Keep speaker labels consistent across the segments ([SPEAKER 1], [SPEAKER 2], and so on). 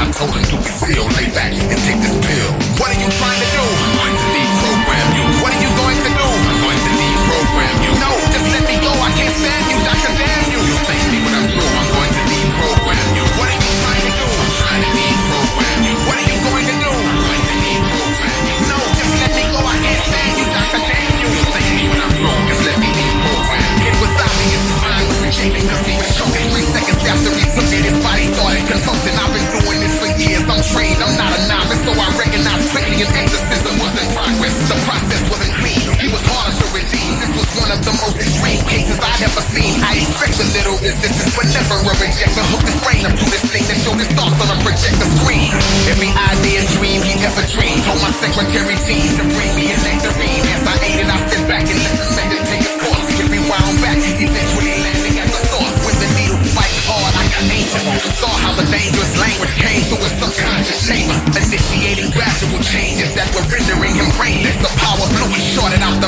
[SPEAKER 1] I told him to be real, lay back and take this murmur, reject the hook, this rain. I'm through this thing to
[SPEAKER 2] show this thoughts so i project the screen. Every idea, dream he ever dreamed. Told my secretary team to bring me a nectarine. As I ate it, I sit back and let the method take its course. Get rewound back, eventually landing at the source. When the needle spiked hard, I got anxious. Saw how the dangerous language came through his subconscious chamber. Initiating gradual changes that were rendering him brainless. The power blew and shorted out the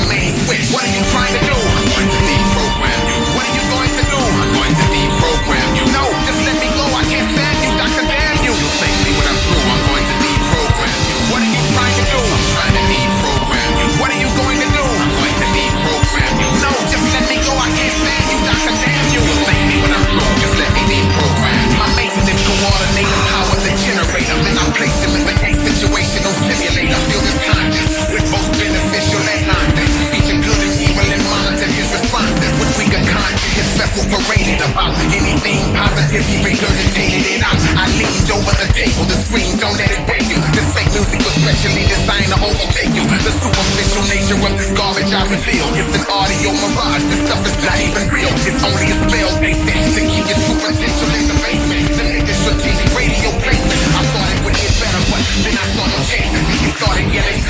[SPEAKER 2] pop. Anything positively regurgitated and I I leaned over the table. The screen, don't let it break you. This fake music, was specially designed to overtake you. The superficial nature of this garbage I reveal. It's an audio mirage. This stuff is not even real. It's only a spell they sent to keep your true potential in the basement. The niggas strategic radio placement. I thought it would get better, but then I saw no chances. He started yelling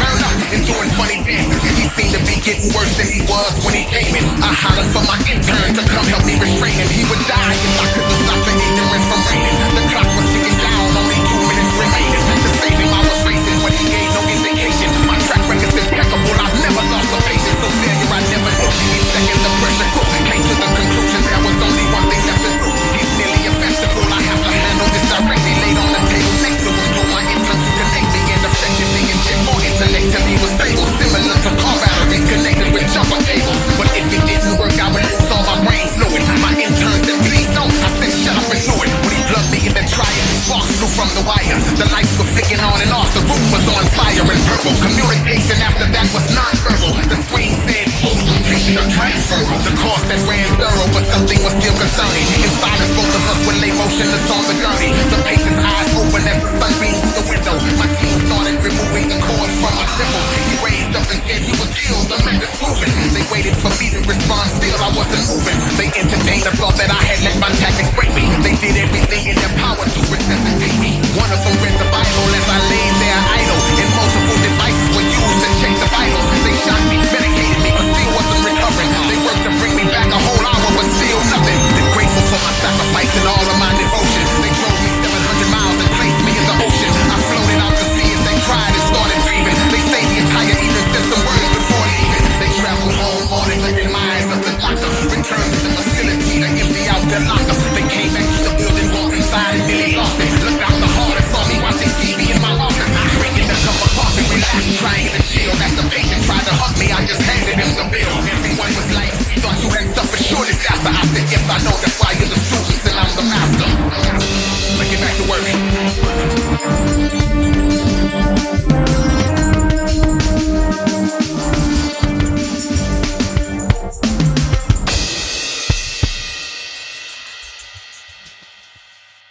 [SPEAKER 2] worse than he was when he came in. I hollered for my intern to come help me restrain him. He would die the wire. The lights were flicking on and off, the room was on fire and purple. Communication after that was non-verbal. The screen said, full completion of transferal. The course that ran thorough, but something was still concerning. Inside of both of us when lay motionless on the gurney. The patient's eyes open as the sun through the window. My team started removing the cord from my cripple. He raised up and said he was ill, the man is moving. They waited for me to respond, still I wasn't moving. They entertained the thought that I had let my tactics break me. They did it know